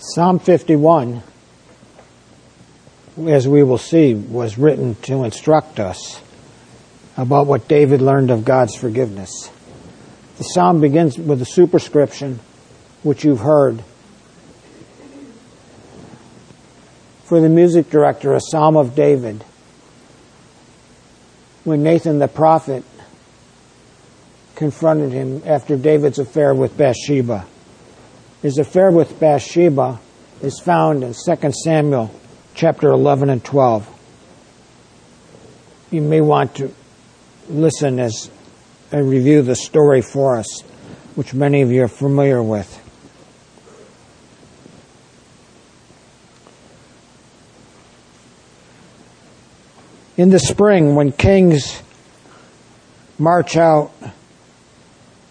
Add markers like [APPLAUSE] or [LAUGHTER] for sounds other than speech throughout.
Psalm 51, as we will see, was written to instruct us about what David learned of God's forgiveness. The psalm begins with a superscription, which you've heard. For the music director, a psalm of David. When Nathan the prophet confronted him after David's affair with Bathsheba. His affair with Bathsheba is found in 2 Samuel chapter 11 and 12. You may want to listen as I review the story for us, which many of you are familiar with. In the spring, when kings march out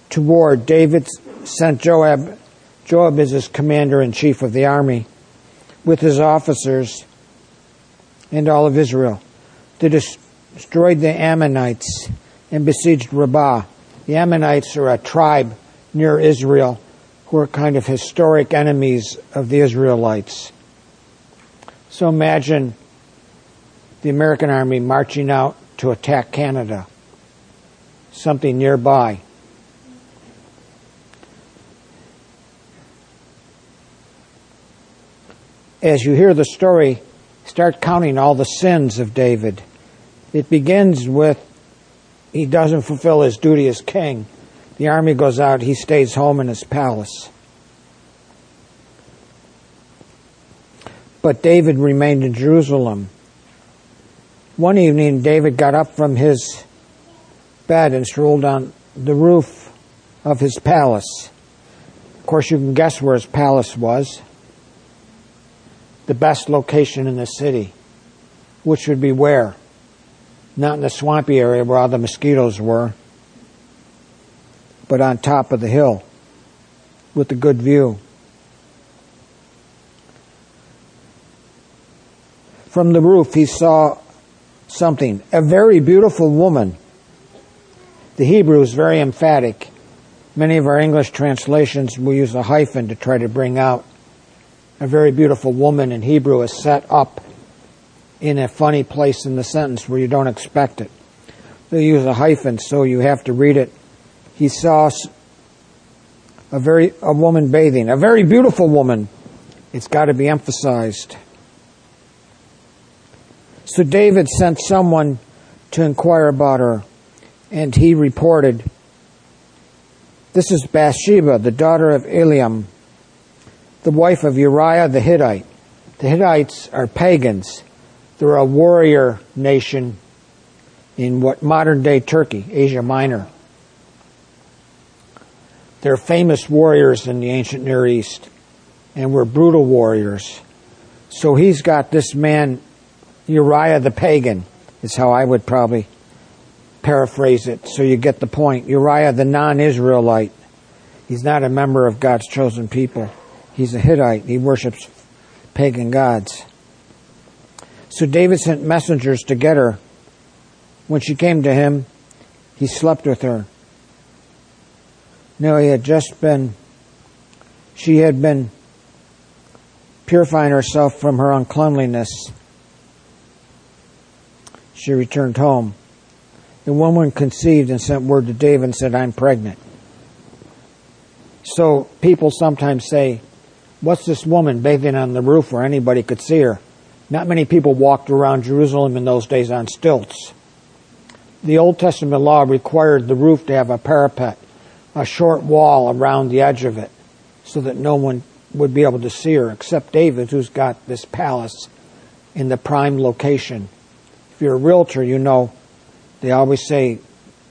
to war, David sent Joab, Joab is his commander in chief of the army, with his officers and all of Israel, to destroy the Ammonites and besieged Rabbah. The Ammonites are a tribe near Israel who are kind of historic enemies of the Israelites. So imagine the American army marching out to attack Canada, something nearby. As you hear the story, start counting all the sins of David. It begins with he doesn't fulfill his duty as king. The army goes out, he stays home in his palace. But David remained in Jerusalem. One evening, David got up from his bed and strolled on the roof of his palace. Of course, you can guess where his palace was. The best location in the city, which would be where? Not in the swampy area where all the mosquitoes were, but on top of the hill with a good view. From the roof, he saw something. A very beautiful woman. The Hebrew is very emphatic. Many of our English translations will use a hyphen to try to bring out a very beautiful woman in Hebrew is set up in a funny place in the sentence where you don't expect it. They use a hyphen, so you have to read it. He saw a very a woman bathing, a very beautiful woman. It's got to be emphasized. So David sent someone to inquire about her, and he reported, "This is Bathsheba, the daughter of Eliam, the wife of Uriah the Hittite." The Hittites are pagans. They're a warrior nation in what modern day Turkey, Asia Minor. They're famous warriors in the ancient Near East and were brutal warriors. So he's got this man, Uriah the pagan, is how I would probably paraphrase it so you get the point. Uriah the non Israelite. He's not a member of God's chosen people. He's a Hittite. He worships pagan gods. So David sent messengers to get her. When she came to him, he slept with her. No, he had just been, she had been purifying herself from her uncleanliness. She returned home. The woman conceived and sent word to David and said, I'm pregnant. So people sometimes say, What's this woman bathing on the roof where anybody could see her? Not many people walked around Jerusalem in those days on stilts. The Old Testament law required the roof to have a parapet, a short wall around the edge of it, so that no one would be able to see her except David, who's got this palace in the prime location. If you're a realtor, you know they always say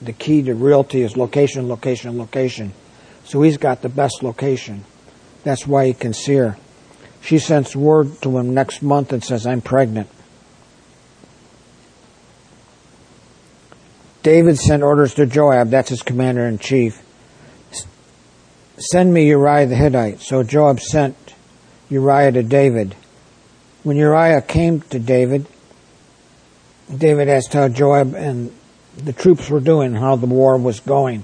the key to realty is location, location, location. So he's got the best location. That's why he can see her. She sends word to him next month and says, I'm pregnant. David sent orders to Joab, that's his commander in chief. Send me Uriah the Hittite. So Joab sent Uriah to David. When Uriah came to David, David asked how Joab and the troops were doing, how the war was going.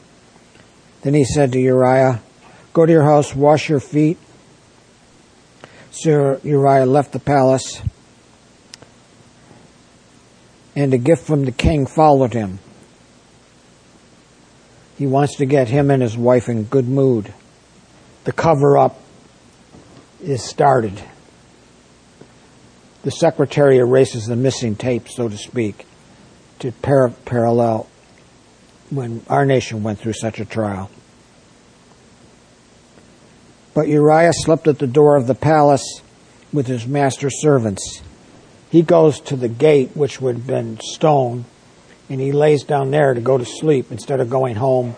Then he said to Uriah, Go to your house, wash your feet, Sir Uriah left the palace, and a gift from the king followed him. He wants to get him and his wife in good mood. The cover up is started. The secretary erases the missing tape, so to speak, to par- parallel when our nation went through such a trial. But Uriah slept at the door of the palace with his master's servants. He goes to the gate, which would have been stone, and he lays down there to go to sleep instead of going home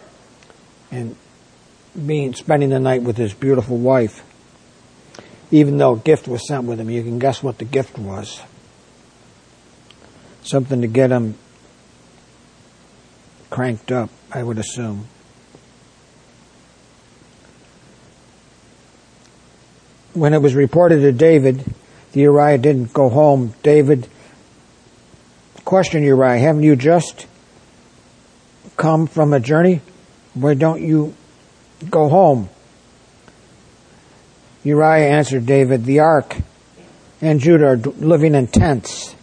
and being spending the night with his beautiful wife. Even though a gift was sent with him, you can guess what the gift was. Something to get him cranked up, I would assume. When it was reported to David, the Uriah didn't go home. David questioned Uriah, haven't you just come from a journey? Why don't you go home? Uriah answered David, the ark and Judah are living in tents.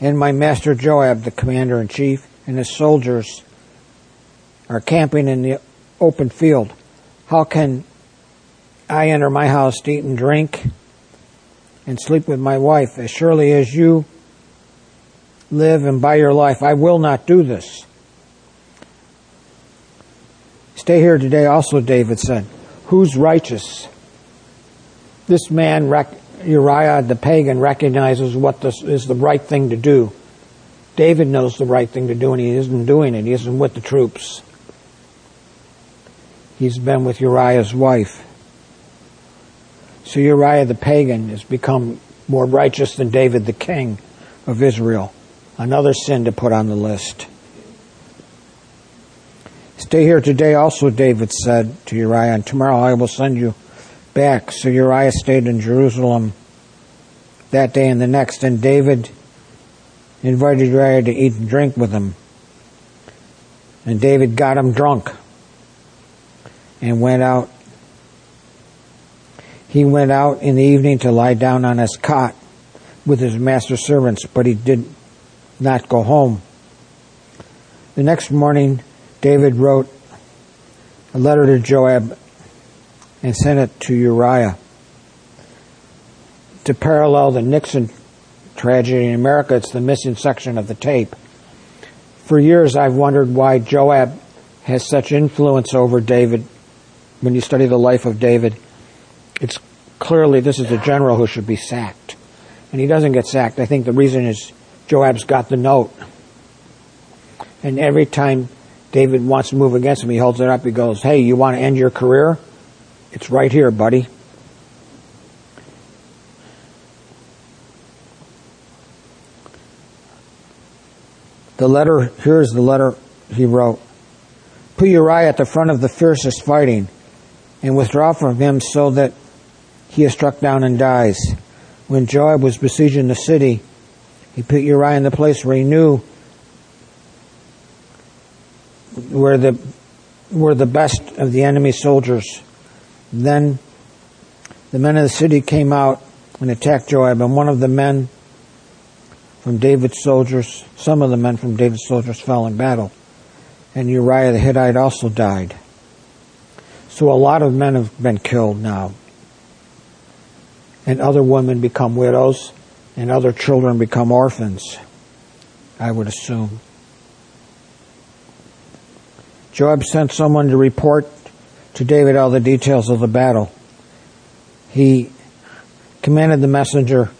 And my master Joab, the commander in chief, and his soldiers are camping in the open field. How can I enter my house to eat and drink and sleep with my wife? As surely as you live and by your life, I will not do this. Stay here today also, David said. Who's righteous? This man, Uriah the pagan, recognizes what this is the right thing to do. David knows the right thing to do and he isn't doing it. He isn't with the troops. He's been with Uriah's wife. So Uriah the pagan has become more righteous than David the king of Israel. Another sin to put on the list. Stay here today also, David said to Uriah, and tomorrow I will send you back. So Uriah stayed in Jerusalem that day and the next, and David invited Uriah to eat and drink with him. And David got him drunk and went out. He went out in the evening to lie down on his cot with his master's servants, but he did not go home. The next morning, David wrote a letter to Joab and sent it to Uriah. To parallel the Nixon tragedy in America, it's the missing section of the tape. For years, I've wondered why Joab has such influence over David when you study the life of David, it's clearly this is a general who should be sacked. And he doesn't get sacked. I think the reason is Joab's got the note. And every time David wants to move against him, he holds it up. He goes, Hey, you want to end your career? It's right here, buddy. The letter, here's the letter he wrote. Put Uriah at the front of the fiercest fighting and withdraw from him so that he is struck down and dies. When Joab was besieging the city, he put Uriah in the place where he knew were the were the best of the enemy soldiers. Then the men of the city came out and attacked Joab, and one of the men from David's soldiers, some of the men from David's soldiers fell in battle, and Uriah the Hittite also died. So a lot of men have been killed now. And other women become widows, and other children become orphans, I would assume. Joab sent someone to report to David all the details of the battle. He commanded the messenger,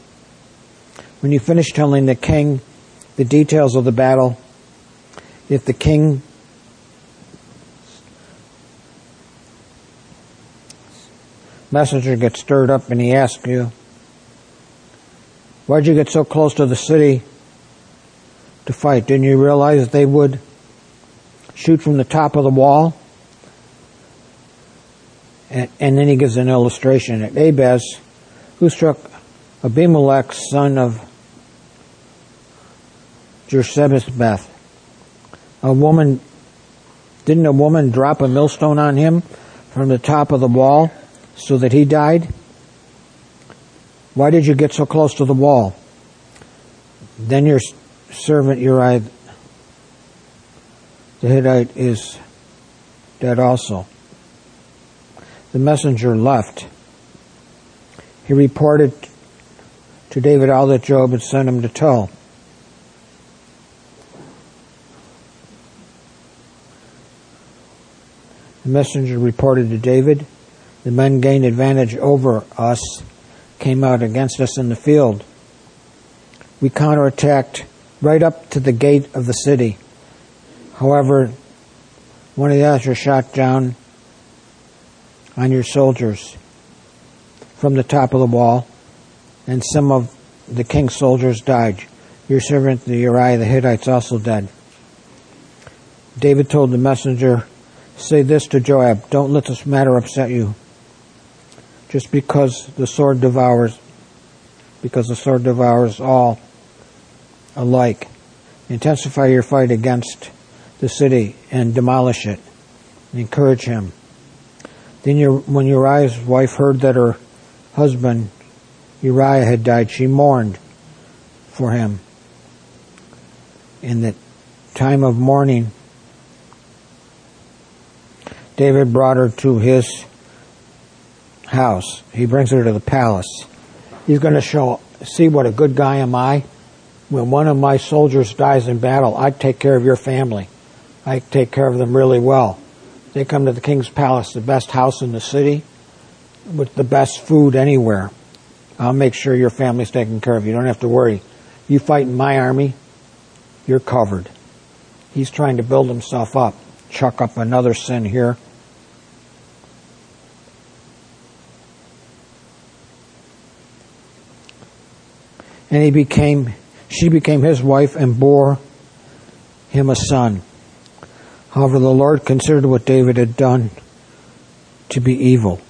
when you finish telling the king the details of the battle, if the king messenger gets stirred up and he asks you, Why'd you get so close to the city to fight? Didn't you realize they would shoot from the top of the wall? And, and then he gives an illustration at Thebez, who struck Abimelech, son of Beth. A woman, didn't a woman drop a millstone on him from the top of the wall so that he died? Why did you get so close to the wall? Then your servant Uriah the Hittite is dead also. The messenger left. He reported to David all that Joab had sent him to tell. The messenger reported to David, The men gained advantage over us, came out against us in the field. We counterattacked right up to the gate of the city. However, one of the others shot down on your soldiers from the top of the wall, and some of the king's soldiers died. Your servant, the Uriah the Hittite's also dead. David told the messenger, Say this to Joab, don't let this matter upset you. Just because the sword devours, because the sword devours all alike. Intensify your fight against the city and demolish it. Encourage him. Then when Uriah's wife heard that her husband Uriah had died, she mourned for him. In the time of mourning, David brought her to his house. He brings her to the palace. He's going to show, see what a good guy am I. When one of my soldiers dies in battle, I take care of your family. I take care of them really well. They come to the king's palace, the best house in the city, with the best food anywhere. I'll make sure your family's taken care of. You don't have to worry. You fight in my army, you're covered. He's trying to build himself up, chuck up another sin here. And he became, she became his wife and bore him a son. However, the Lord considered what David had done to be evil.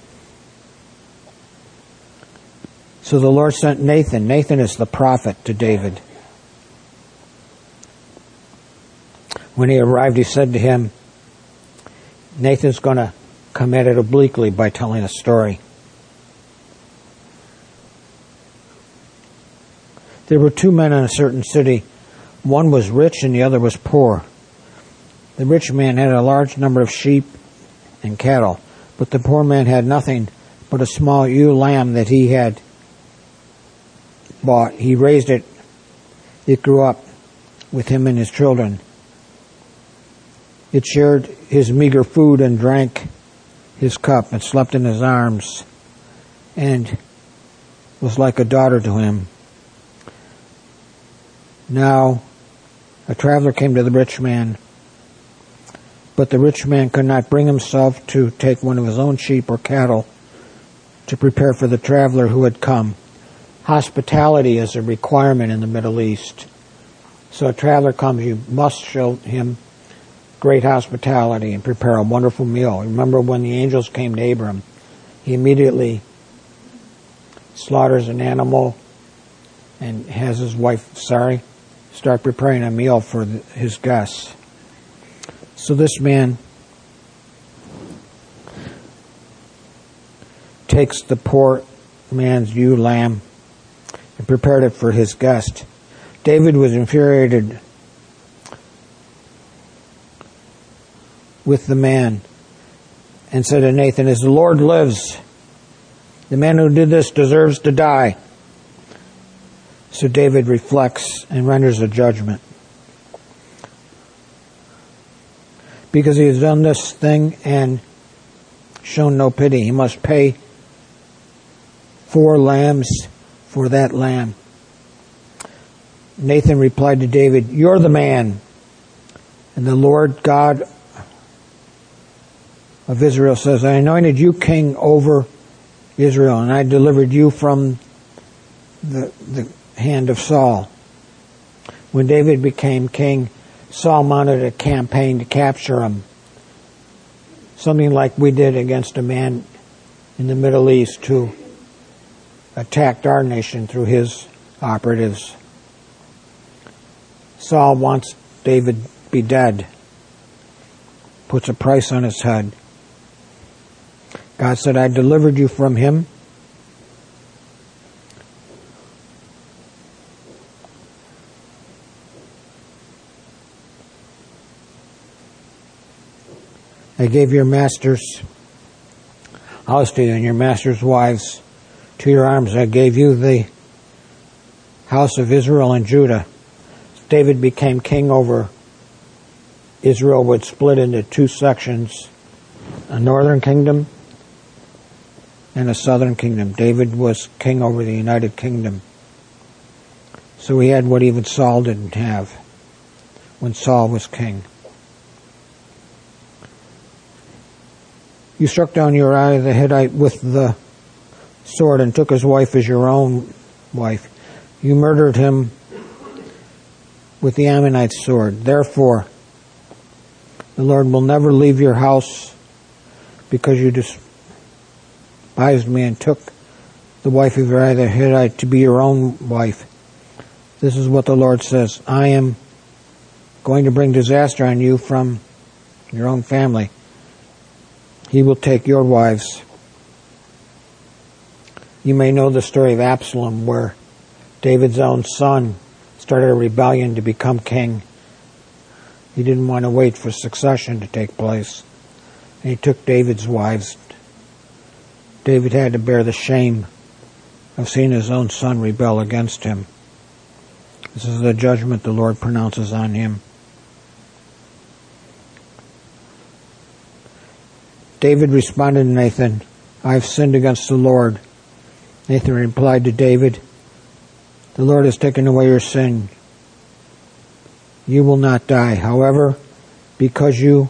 So the Lord sent Nathan. Nathan is the prophet to David. When he arrived, he said to him, Nathan's going to come at it obliquely by telling a story. There were two men in a certain city. One was rich and the other was poor. The rich man had a large number of sheep and cattle, but the poor man had nothing but a small ewe lamb that he had bought. He raised it. It grew up with him and his children. It shared his meager food and drank his cup and slept in his arms and was like a daughter to him. Now, a traveler came to the rich man but the rich man could not bring himself to take one of his own sheep or cattle to prepare for the traveler who had come. Hospitality is a requirement in the Middle East. So a traveler comes, you must show him great hospitality and prepare a wonderful meal. Remember when the angels came to Abram, he immediately slaughters an animal and has his wife, sorry, start preparing a meal for his guests. So this man takes the poor man's ewe lamb and prepared it for his guest. David was infuriated with the man and said to Nathan, As the Lord lives, the man who did this deserves to die. So David reflects and renders a judgment. because he has done this thing and shown no pity. He must pay four lambs for that lamb. Nathan replied to David, You're the man. And the Lord God of Israel says, I anointed you king over Israel, and I delivered you from the, the hand of Saul. When David became king, Saul mounted a campaign to capture him. Something like we did against a man in the Middle East who attacked our nation through his operatives. Saul wants David be dead, puts a price on his head. God said, I delivered you from him. I gave your master's house to you and your master's wives to your arms. I gave you the house of Israel and Judah. David became king over Israel would split into two sections, a northern kingdom and a southern kingdom. David was king over the United Kingdom. So he had what even Saul didn't have when Saul was king. You struck down Uriah the Hittite with the sword and took his wife as your own wife. You murdered him with the Ammonite sword. Therefore, the Lord will never leave your house because you despised me and took the wife of Uriah the Hittite to be your own wife. This is what the Lord says. I am going to bring disaster on you from your own family. He will take your wives. You may know the story of Absalom where David's own son started a rebellion to become king. He didn't want to wait for succession to take place. And he took David's wives. David had to bear the shame of seeing his own son rebel against him. This is the judgment the Lord pronounces on him. David responded to Nathan, I have sinned against the Lord. Nathan replied to David, The Lord has taken away your sin. You will not die. However, because you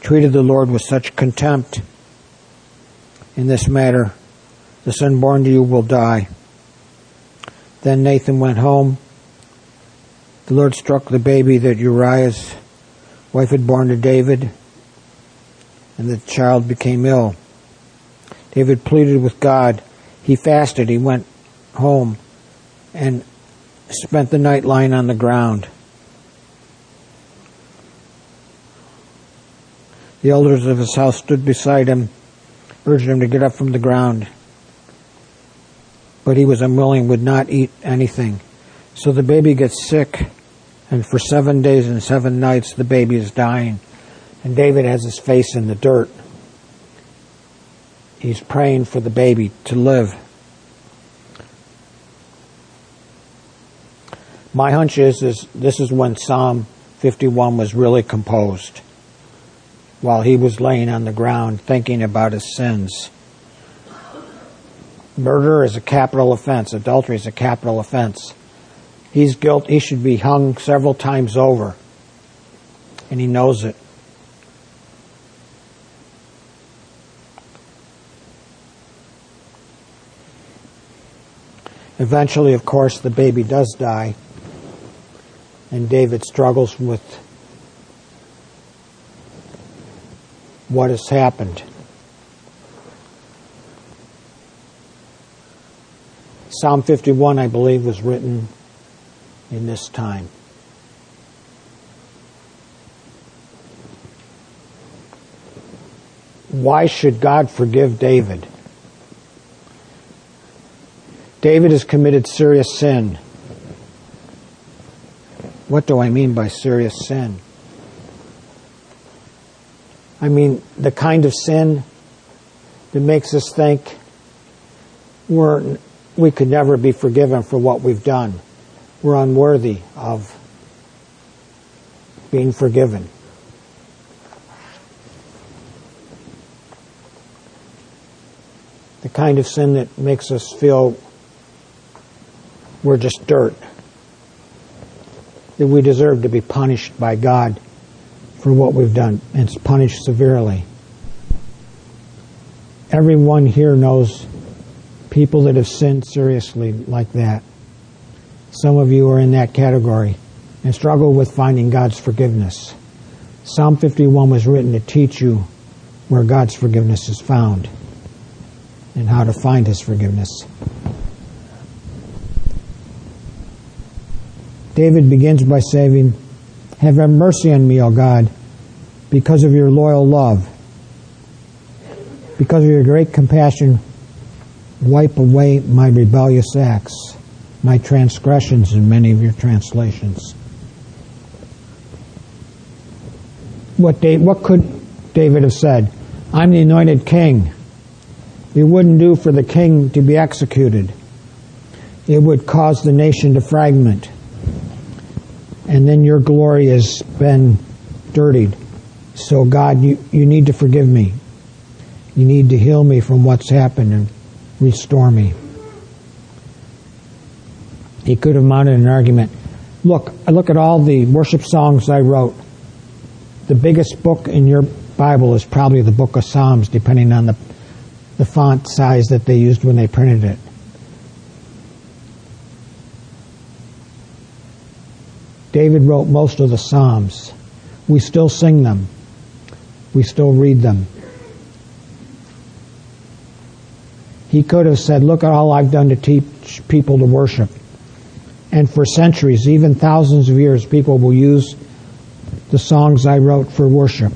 treated the Lord with such contempt in this matter, the son born to you will die. Then Nathan went home. The Lord struck the baby that Uriah's wife had born to David, and the child became ill. David pleaded with God. He fasted. He went home and spent the night lying on the ground. The elders of his house stood beside him, urged him to get up from the ground. But he was unwilling, would not eat anything. So the baby gets sick and for seven days and seven nights, the baby is dying. And David has his face in the dirt. He's praying for the baby to live. My hunch is, is this is when Psalm 51 was really composed, while he was laying on the ground thinking about his sins. Murder is a capital offense. Adultery is a capital offense. He's guilt. He should be hung several times over. And he knows it. Eventually, of course, the baby does die. And David struggles with what has happened. Psalm 51, I believe, was written in this time. Why should God forgive David? David has committed serious sin. What do I mean by serious sin? I mean the kind of sin that makes us think we're, we could never be forgiven for what we've done we're unworthy of being forgiven. The kind of sin that makes us feel we're just dirt. That we deserve to be punished by God for what we've done and punished severely. Everyone here knows people that have sinned seriously like that. Some of you are in that category and struggle with finding God's forgiveness. Psalm 51 was written to teach you where God's forgiveness is found and how to find His forgiveness. David begins by saying, Have mercy on me, O God, because of your loyal love. Because of your great compassion, wipe away my rebellious acts, my transgressions in many of your translations. What, Dave, what could David have said? I'm the anointed king. It wouldn't do for the king to be executed. It would cause the nation to fragment. And then your glory has been dirtied. So, God, you, you need to forgive me. You need to heal me from what's happened and restore me. He could have mounted an argument. Look, I look at all the worship songs I wrote. The biggest book in your Bible is probably the book of Psalms, depending on the, the font size that they used when they printed it. David wrote most of the Psalms. We still sing them. We still read them. He could have said, Look at all I've done to teach people to worship. And for centuries, even thousands of years, people will use the songs I wrote for worship.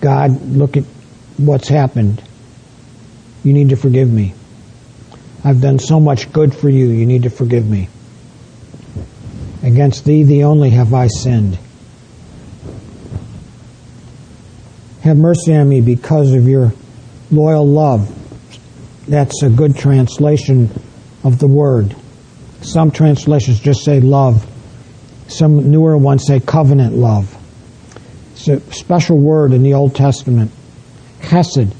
God, look at what's happened. You need to forgive me. I've done so much good for you. You need to forgive me. Against thee, the only, have I sinned. Have mercy on me because of your loyal love that's a good translation of the word. Some translations just say love. Some newer ones say covenant love. It's a special word in the Old Testament. Hesed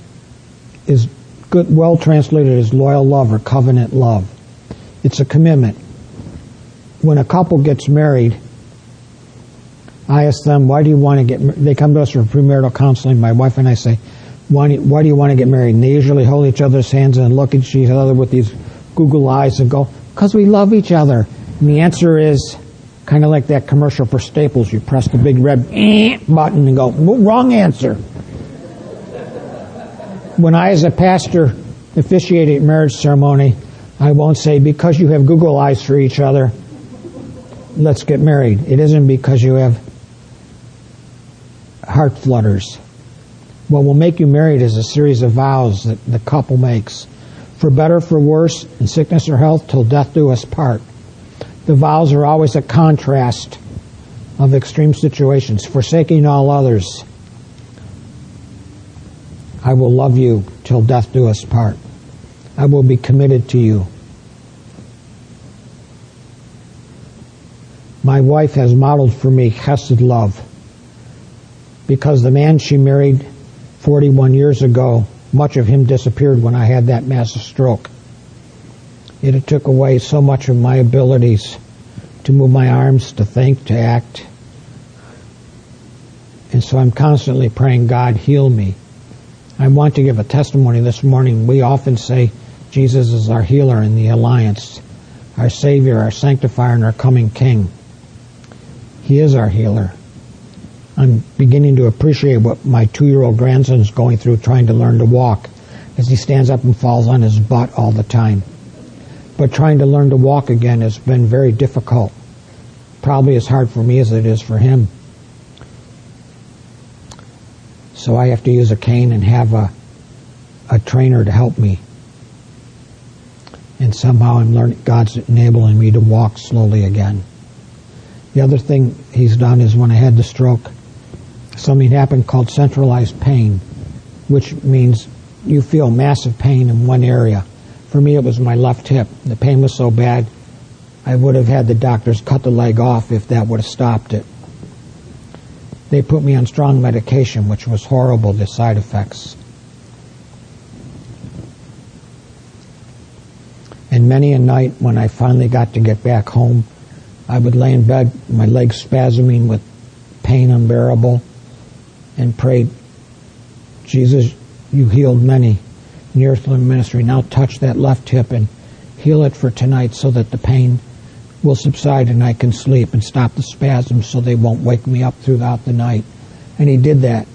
is good, well translated as loyal love or covenant love. It's a commitment. When a couple gets married, I ask them, why do you want to get, they come to us for premarital counseling. My wife and I say, why do, you, why do you want to get married? And they usually hold each other's hands and look at each other with these Google eyes and go, because we love each other. And the answer is kind of like that commercial for Staples. You press the big red eh, button and go, wrong answer. When I, as a pastor, officiate a marriage ceremony, I won't say, because you have Google eyes for each other, let's get married. It isn't because you have heart flutters. What will make you married is a series of vows that the couple makes. For better, for worse, in sickness or health, till death do us part. The vows are always a contrast of extreme situations. Forsaking all others, I will love you till death do us part. I will be committed to you. My wife has modeled for me chesed love because the man she married 41 years ago, much of him disappeared when I had that massive stroke. It took away so much of my abilities to move my arms, to think, to act. And so I'm constantly praying, God, heal me. I want to give a testimony this morning. We often say Jesus is our healer in the alliance, our Savior, our sanctifier, and our coming King. He is our healer. I'm beginning to appreciate what my two-year-old grandson's going through trying to learn to walk as he stands up and falls on his butt all the time. But trying to learn to walk again has been very difficult. Probably as hard for me as it is for him. So I have to use a cane and have a, a trainer to help me. And somehow I'm learning, God's enabling me to walk slowly again. The other thing he's done is when I had the stroke, something happened called centralized pain, which means you feel massive pain in one area. For me, it was my left hip. The pain was so bad, I would have had the doctors cut the leg off if that would have stopped it. They put me on strong medication, which was horrible, the side effects. And many a night when I finally got to get back home, I would lay in bed, my legs spasming with pain unbearable and prayed, Jesus, you healed many in your earthly ministry. Now touch that left hip and heal it for tonight so that the pain will subside and I can sleep and stop the spasms so they won't wake me up throughout the night. And he did that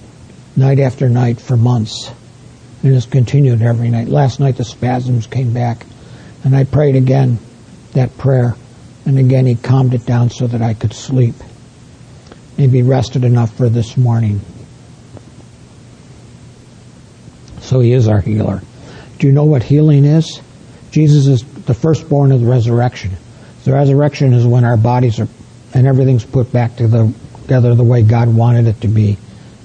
night after night for months and has continued every night. Last night the spasms came back and I prayed again that prayer and again he calmed it down so that I could sleep. Maybe rested enough for this morning. So he is our healer. Do you know what healing is? Jesus is the firstborn of the resurrection. The resurrection is when our bodies are, and everything's put back to the, together the way God wanted it to be.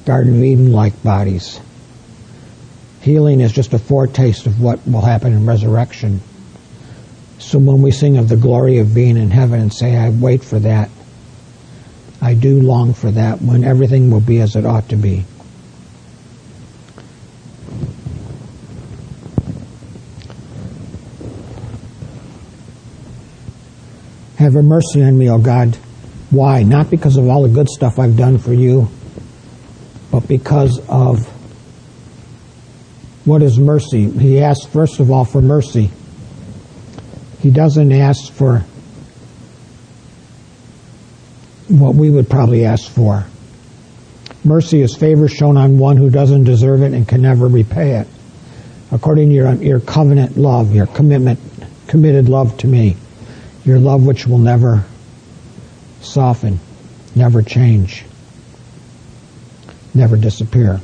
Garden of Eden like bodies. Healing is just a foretaste of what will happen in resurrection. So when we sing of the glory of being in heaven and say, I wait for that, I do long for that when everything will be as it ought to be. Have mercy on me, O God. Why? Not because of all the good stuff I've done for you, but because of what is mercy? He asks, first of all, for mercy. He doesn't ask for what we would probably ask for. Mercy is favor shown on one who doesn't deserve it and can never repay it. According to your, your covenant love, your commitment, committed love to me, your love which will never soften, never change, never disappear.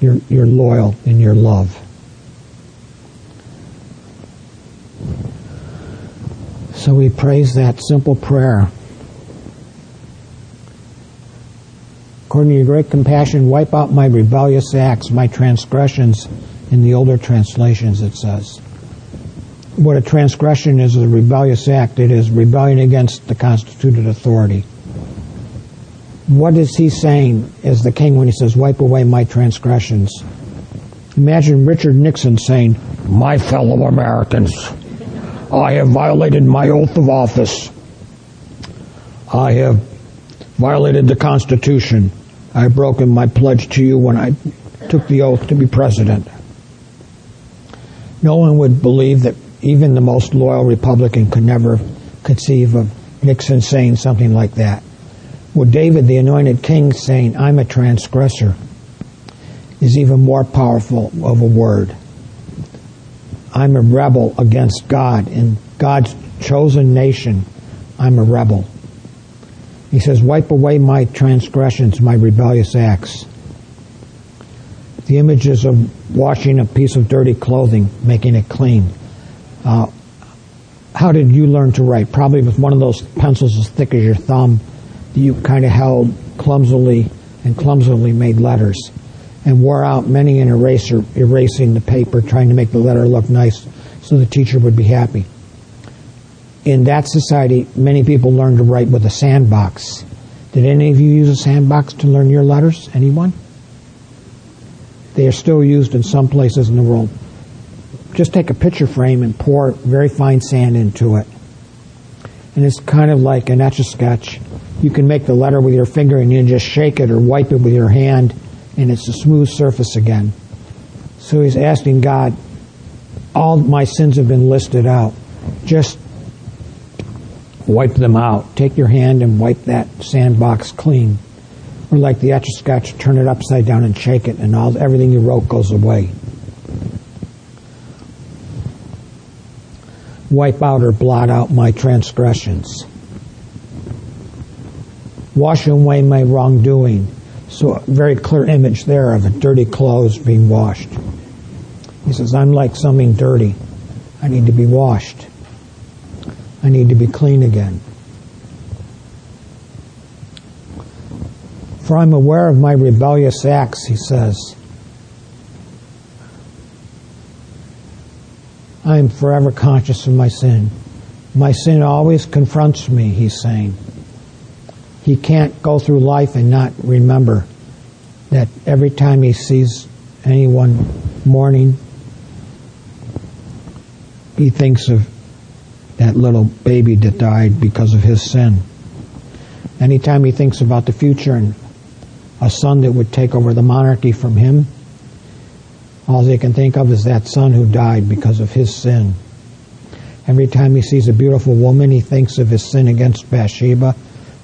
You're, you're loyal in your love. So we praise that simple prayer. According to your great compassion, wipe out my rebellious acts, my transgressions. In the older translations, it says. What a transgression is, a rebellious act. It is rebellion against the constituted authority. What is he saying as the king when he says, wipe away my transgressions? Imagine Richard Nixon saying, my fellow Americans, I have violated my oath of office. I have violated the Constitution. I have broken my pledge to you when I took the oath to be president. No one would believe that even the most loyal Republican could never conceive of Nixon saying something like that. Well, David, the anointed king, saying, I'm a transgressor, is even more powerful of a word. I'm a rebel against God. In God's chosen nation, I'm a rebel. He says, Wipe away my transgressions, my rebellious acts. The images of washing a piece of dirty clothing, making it clean. Uh, how did you learn to write? Probably with one of those pencils as thick as your thumb that you kind of held clumsily and clumsily made letters and wore out many an eraser erasing the paper trying to make the letter look nice so the teacher would be happy. In that society, many people learned to write with a sandbox. Did any of you use a sandbox to learn your letters? Anyone? They are still used in some places in the world. Just take a picture frame and pour very fine sand into it. And it's kind of like an etch a sketch. You can make the letter with your finger and you just shake it or wipe it with your hand and it's a smooth surface again. So he's asking God, all my sins have been listed out. Just wipe them out. Take your hand and wipe that sandbox clean. Or like the etch a sketch, turn it upside down and shake it, and all everything you wrote goes away. Wipe out or blot out my transgressions. Wash away my wrongdoing so a very clear image there of a dirty clothes being washed. He says, I'm like something dirty. I need to be washed. I need to be clean again. For I'm aware of my rebellious acts, he says. I am forever conscious of my sin. My sin always confronts me, he's saying he can't go through life and not remember that every time he sees anyone mourning, he thinks of that little baby that died because of his sin. Anytime he thinks about the future and a son that would take over the monarchy from him, all he can think of is that son who died because of his sin. Every time he sees a beautiful woman, he thinks of his sin against Bathsheba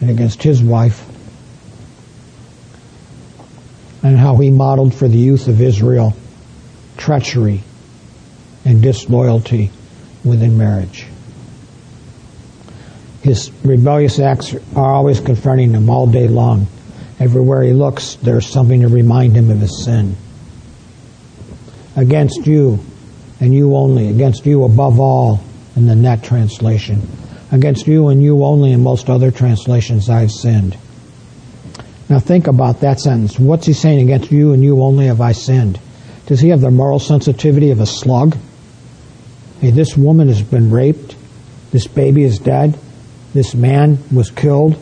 and against his wife, and how he modeled for the youth of Israel treachery and disloyalty within marriage. His rebellious acts are always confronting him all day long. Everywhere he looks, there's something to remind him of his sin. Against you and you only, against you above all in the net translation. Against you and you only in most other translations I've sinned. Now think about that sentence. What's he saying? Against you and you only have I sinned. Does he have the moral sensitivity of a slug? Hey, this woman has been raped. This baby is dead. This man was killed.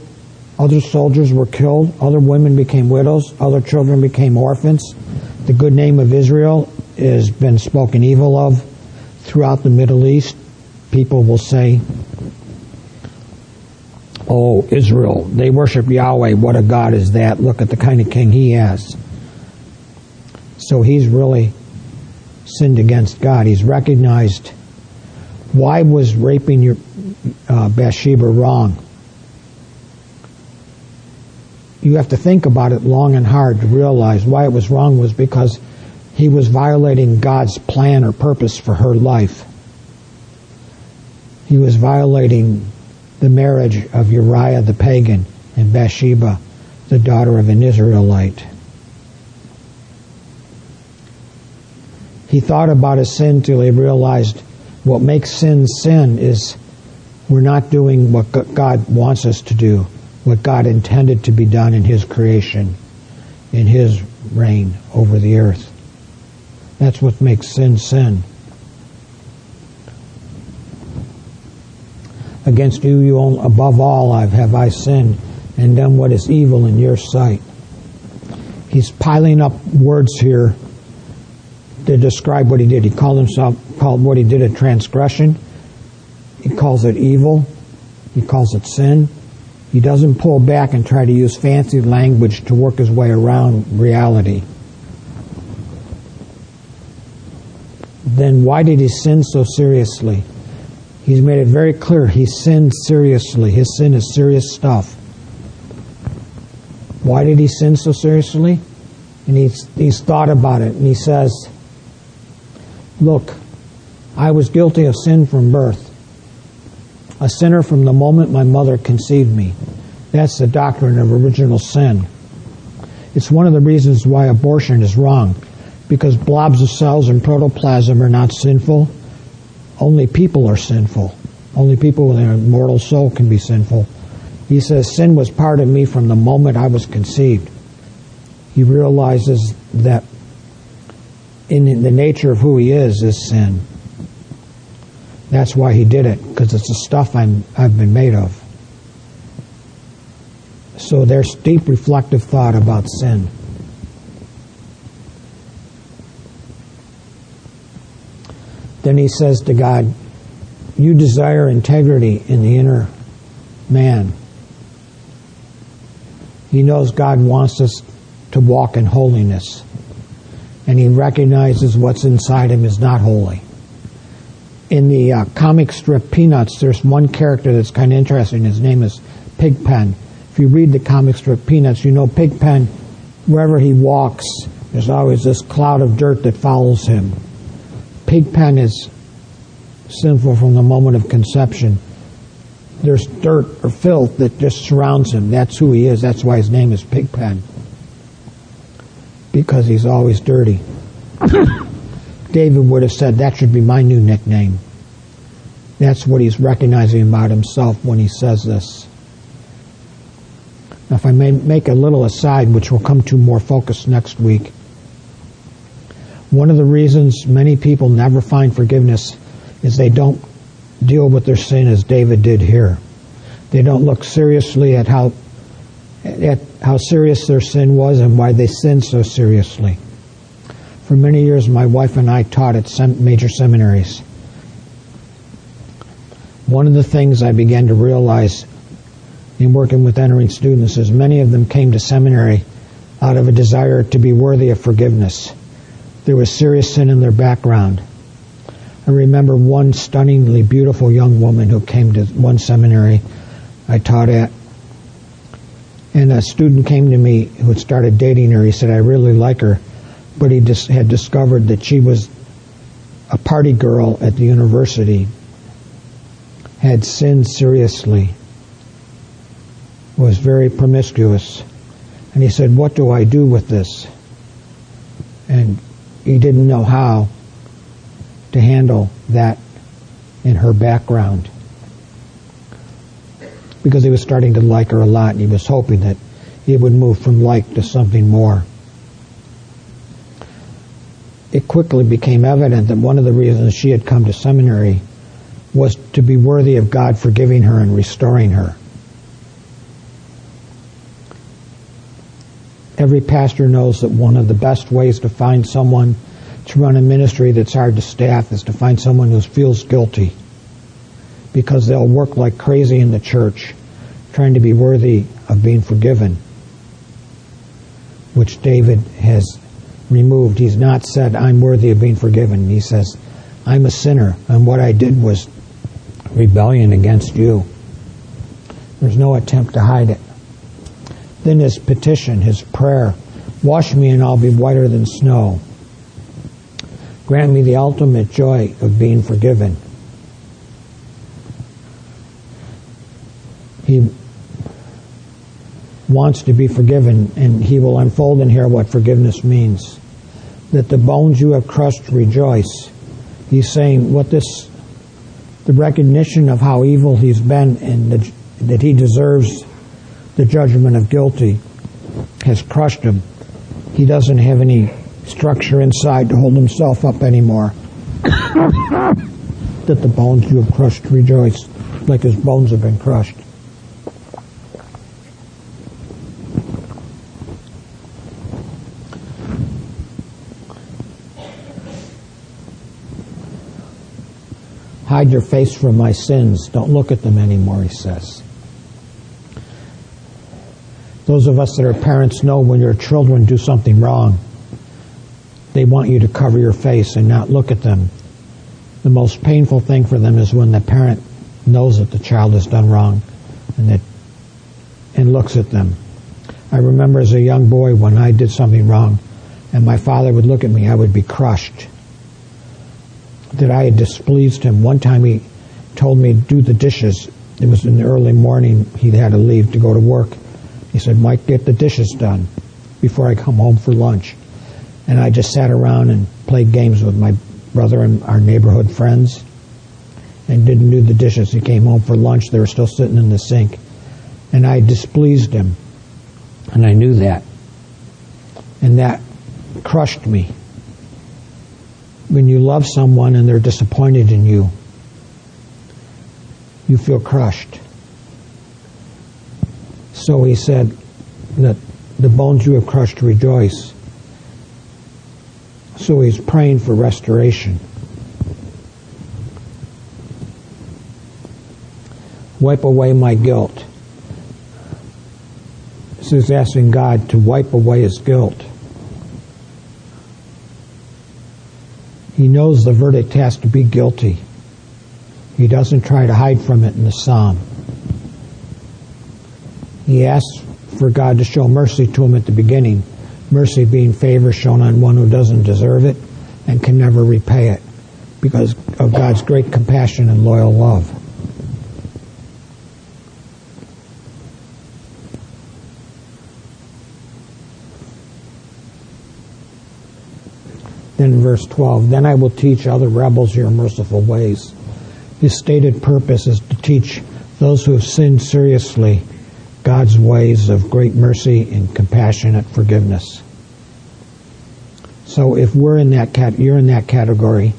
Other soldiers were killed. Other women became widows. Other children became orphans. The good name of Israel has been spoken evil of throughout the Middle East. People will say, Oh, Israel, they worship Yahweh. What a God is that? Look at the kind of king he has. So he's really sinned against God. He's recognized why was raping your uh, Bathsheba wrong? You have to think about it long and hard to realize why it was wrong was because he was violating God's plan or purpose for her life. He was violating the marriage of Uriah the pagan and Bathsheba, the daughter of an Israelite. He thought about his sin till he realized what makes sin sin is we're not doing what God wants us to do, what God intended to be done in His creation, in His reign over the earth. That's what makes sin sin. Against you, you own, above all, I've have I sinned and done what is evil in your sight. He's piling up words here to describe what he did. He called himself called what he did a transgression. He calls it evil. He calls it sin. He doesn't pull back and try to use fancy language to work his way around reality. Then why did he sin so seriously? He's made it very clear he sinned seriously. His sin is serious stuff. Why did he sin so seriously? And he's, he's thought about it and he says, Look, I was guilty of sin from birth, a sinner from the moment my mother conceived me. That's the doctrine of original sin. It's one of the reasons why abortion is wrong, because blobs of cells and protoplasm are not sinful. Only people are sinful. Only people with an immortal soul can be sinful. He says, Sin was part of me from the moment I was conceived. He realizes that in the nature of who he is is sin. That's why he did it, because it's the stuff I'm, I've been made of. So there's deep reflective thought about sin. Then he says to God, You desire integrity in the inner man. He knows God wants us to walk in holiness. And he recognizes what's inside him is not holy in the uh, comic strip Peanuts, there's one character that's kind of interesting. His name is Pigpen. If you read the comic strip Peanuts, you know Pigpen, wherever he walks, there's always this cloud of dirt that follows him. Pigpen is sinful from the moment of conception. There's dirt or filth that just surrounds him. That's who he is. That's why his name is Pigpen. Because he's always dirty. [LAUGHS] David would have said, that should be my new nickname. That's what he's recognizing about himself when he says this. Now, if I may make a little aside, which we'll come to more focus next week, one of the reasons many people never find forgiveness is they don't deal with their sin as David did here. They don't look seriously at how at how serious their sin was and why they sinned so seriously. For many years, my wife and I taught at sem- major seminaries. One of the things I began to realize in working with entering students is many of them came to seminary out of a desire to be worthy of forgiveness. There was serious sin in their background. I remember one stunningly beautiful young woman who came to one seminary I taught at. And a student came to me who had started dating her. He said, I really like her but he had discovered that she was a party girl at the university, had sinned seriously, was very promiscuous. And he said, What do I do with this? And he didn't know how to handle that in her background because he was starting to like her a lot and he was hoping that it would move from like to something more. It quickly became evident that one of the reasons she had come to seminary was to be worthy of God forgiving her and restoring her. Every pastor knows that one of the best ways to find someone to run a ministry that's hard to staff is to find someone who feels guilty because they'll work like crazy in the church trying to be worthy of being forgiven, which David has removed. He's not said, I'm worthy of being forgiven. He says, I'm a sinner, and what I did was rebellion against you. There's no attempt to hide it. Then his petition, his prayer, wash me and I'll be whiter than snow. Grant me the ultimate joy of being forgiven. He wants to be forgiven, and he will unfold in here what forgiveness means. That the bones you have crushed rejoice. He's saying what this, the recognition of how evil he's been and the, that he deserves the judgment of guilty has crushed him. He doesn't have any structure inside to hold himself up anymore. [COUGHS] that the bones you have crushed rejoice, like his bones have been crushed. Hide your face from my sins. Don't look at them anymore, he says. Those of us that are parents know when your children do something wrong, they want you to cover your face and not look at them. The most painful thing for them is when the parent knows that the child has done wrong and that and looks at them. I remember as a young boy when I did something wrong and my father would look at me, I would be crushed that I had displeased him. One time he told me to do the dishes. It was in the early morning. He had to leave to go to work. He said, Mike, get the dishes done before I come home for lunch. And I just sat around and played games with my brother and our neighborhood friends and didn't do the dishes. He came home for lunch. They were still sitting in the sink. And I displeased him. And I knew that. And that crushed me when you love someone and they're disappointed in you, you feel crushed. So he said that the bones you have crushed rejoice. So he's praying for restoration. Wipe away my guilt. So he's asking God to wipe away his guilt. He knows the verdict has to be guilty. He doesn't try to hide from it in the psalm. He asks for God to show mercy to him at the beginning, mercy being favor shown on one who doesn't deserve it and can never repay it because of God's great compassion and loyal love. Then verse 12, then I will teach other rebels your merciful ways. His stated purpose is to teach those who have sinned seriously God's ways of great mercy and compassionate forgiveness. So if we're in that cat, you're in that category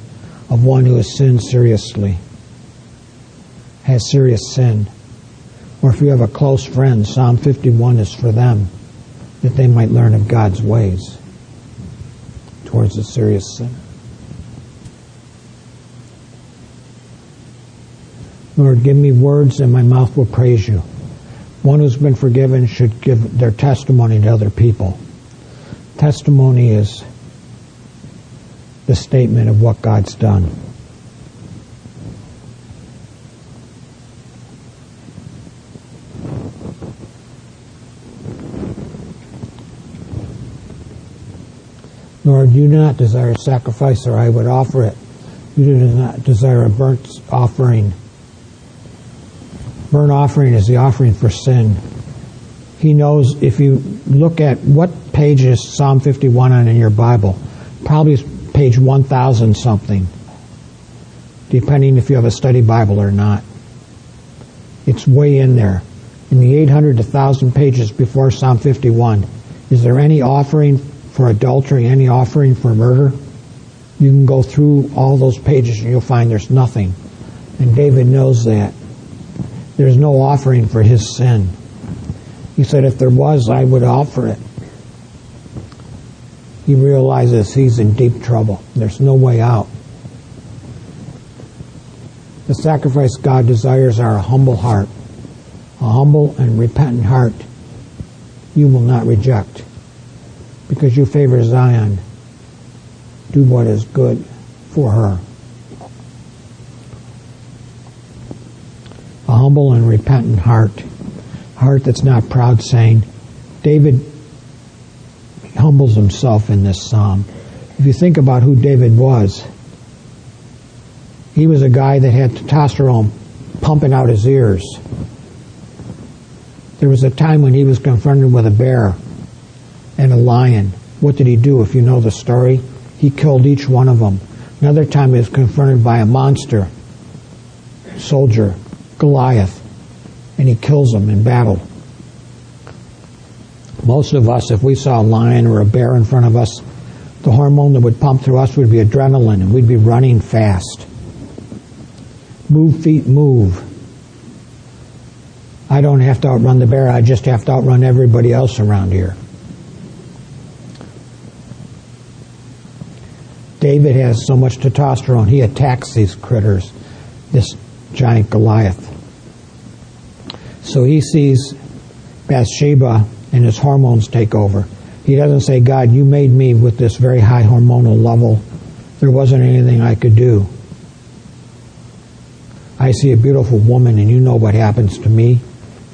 of one who has sinned seriously, has serious sin, or if you have a close friend, Psalm 51 is for them, that they might learn of God's ways towards a serious sin. Lord, give me words and my mouth will praise you. One who's been forgiven should give their testimony to other people. Testimony is the statement of what God's done. Lord, you do not desire a sacrifice, or I would offer it. You do not desire a burnt offering. Burnt offering is the offering for sin. He knows if you look at what page is Psalm 51 on in your Bible, probably page 1000 something, depending if you have a study Bible or not. It's way in there. In the 800 to 1000 pages before Psalm 51, is there any offering for adultery, any offering for murder? You can go through all those pages and you'll find there's nothing. And David knows that. There's no offering for his sin. He said, if there was, I would offer it. He realizes he's in deep trouble. There's no way out. The sacrifice God desires are a humble heart, a humble and repentant heart you will not reject because you favor Zion. Do what is good for her. A humble and repentant heart a heart that's not proud, saying, David humbles himself in this psalm. If you think about who David was, he was a guy that had testosterone pumping out his ears. There was a time when he was confronted with a bear and a lion. What did he do? If you know the story, he killed each one of them. Another time he was confronted by a monster soldier, Goliath and he kills him in battle. Most of us, if we saw a lion or a bear in front of us, the hormone that would pump through us would be adrenaline and we'd be running fast. Move feet, move. I don't have to outrun the bear, I just have to outrun everybody else around here. David has so much testosterone, he attacks these critters, this giant Goliath. So he sees Bathsheba and his hormones take over. He doesn't say, God, you made me with this very high hormonal level. There wasn't anything I could do. I see a beautiful woman and you know what happens to me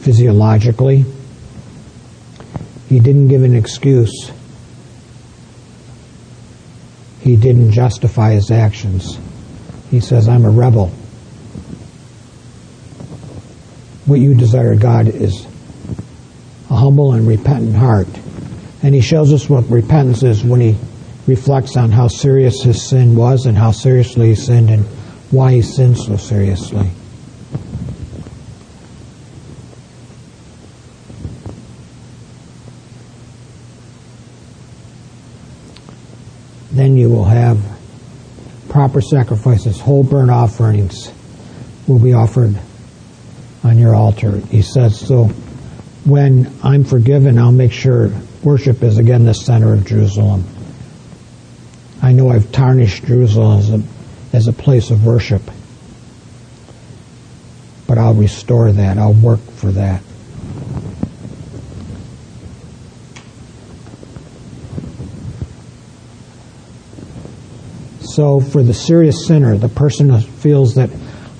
physiologically. He didn't give an excuse. He didn't justify his actions. He says, I'm a rebel what you desire God is a humble and repentant heart. And he shows us what repentance is when he reflects on how serious his sin was and how seriously he sinned and why he sinned so seriously. Then you will have proper sacrifices, whole burnt offerings will be offered on your altar. He says, so when I'm forgiven, I'll make sure worship is again the center of Jerusalem. I know I've tarnished Jerusalem as a, as a place of worship, but I'll restore that. I'll work for that. So for the serious sinner, the person who feels that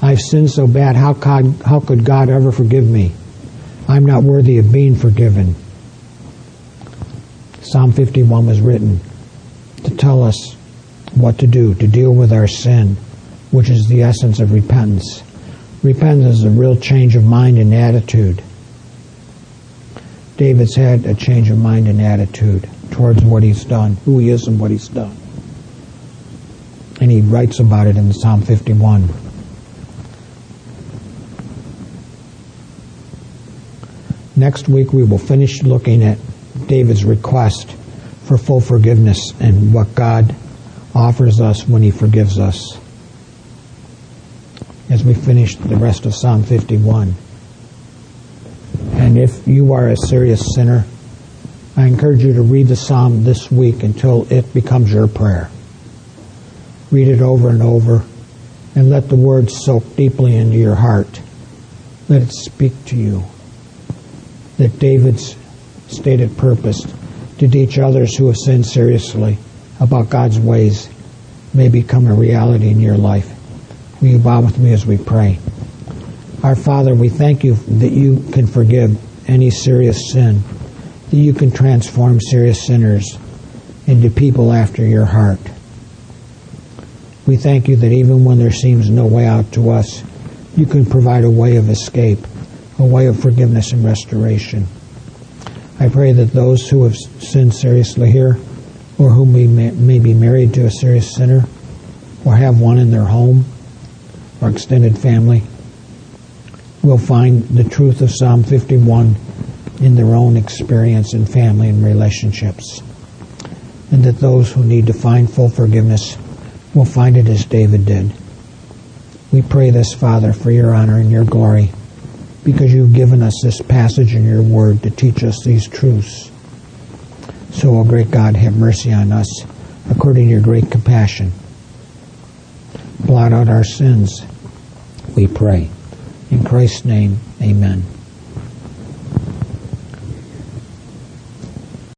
I've sinned so bad. How could, how could God ever forgive me? I'm not worthy of being forgiven. Psalm 51 was written to tell us what to do, to deal with our sin, which is the essence of repentance. Repentance is a real change of mind and attitude. David's had a change of mind and attitude towards what he's done, who he is and what he's done. And he writes about it in Psalm 51. Next week we will finish looking at David's request for full forgiveness and what God offers us when he forgives us as we finish the rest of Psalm 51. And if you are a serious sinner, I encourage you to read the psalm this week until it becomes your prayer. Read it over and over and let the words soak deeply into your heart. Let it speak to you that David's stated purpose to teach others who have sinned seriously about God's ways may become a reality in your life. Will you bow with me as we pray? Our Father, we thank you that you can forgive any serious sin, that you can transform serious sinners into people after your heart. We thank you that even when there seems no way out to us, you can provide a way of escape a way of forgiveness and restoration. I pray that those who have sinned seriously here or who may, may be married to a serious sinner, or have one in their home or extended family, will find the truth of Psalm 51 in their own experience in family and relationships. And that those who need to find full forgiveness will find it as David did. We pray this, Father, for your honor and your glory, because you've given us this passage in your word to teach us these truths. So, O great God, have mercy on us according to your great compassion. Blot out our sins, we pray. In Christ's name, amen.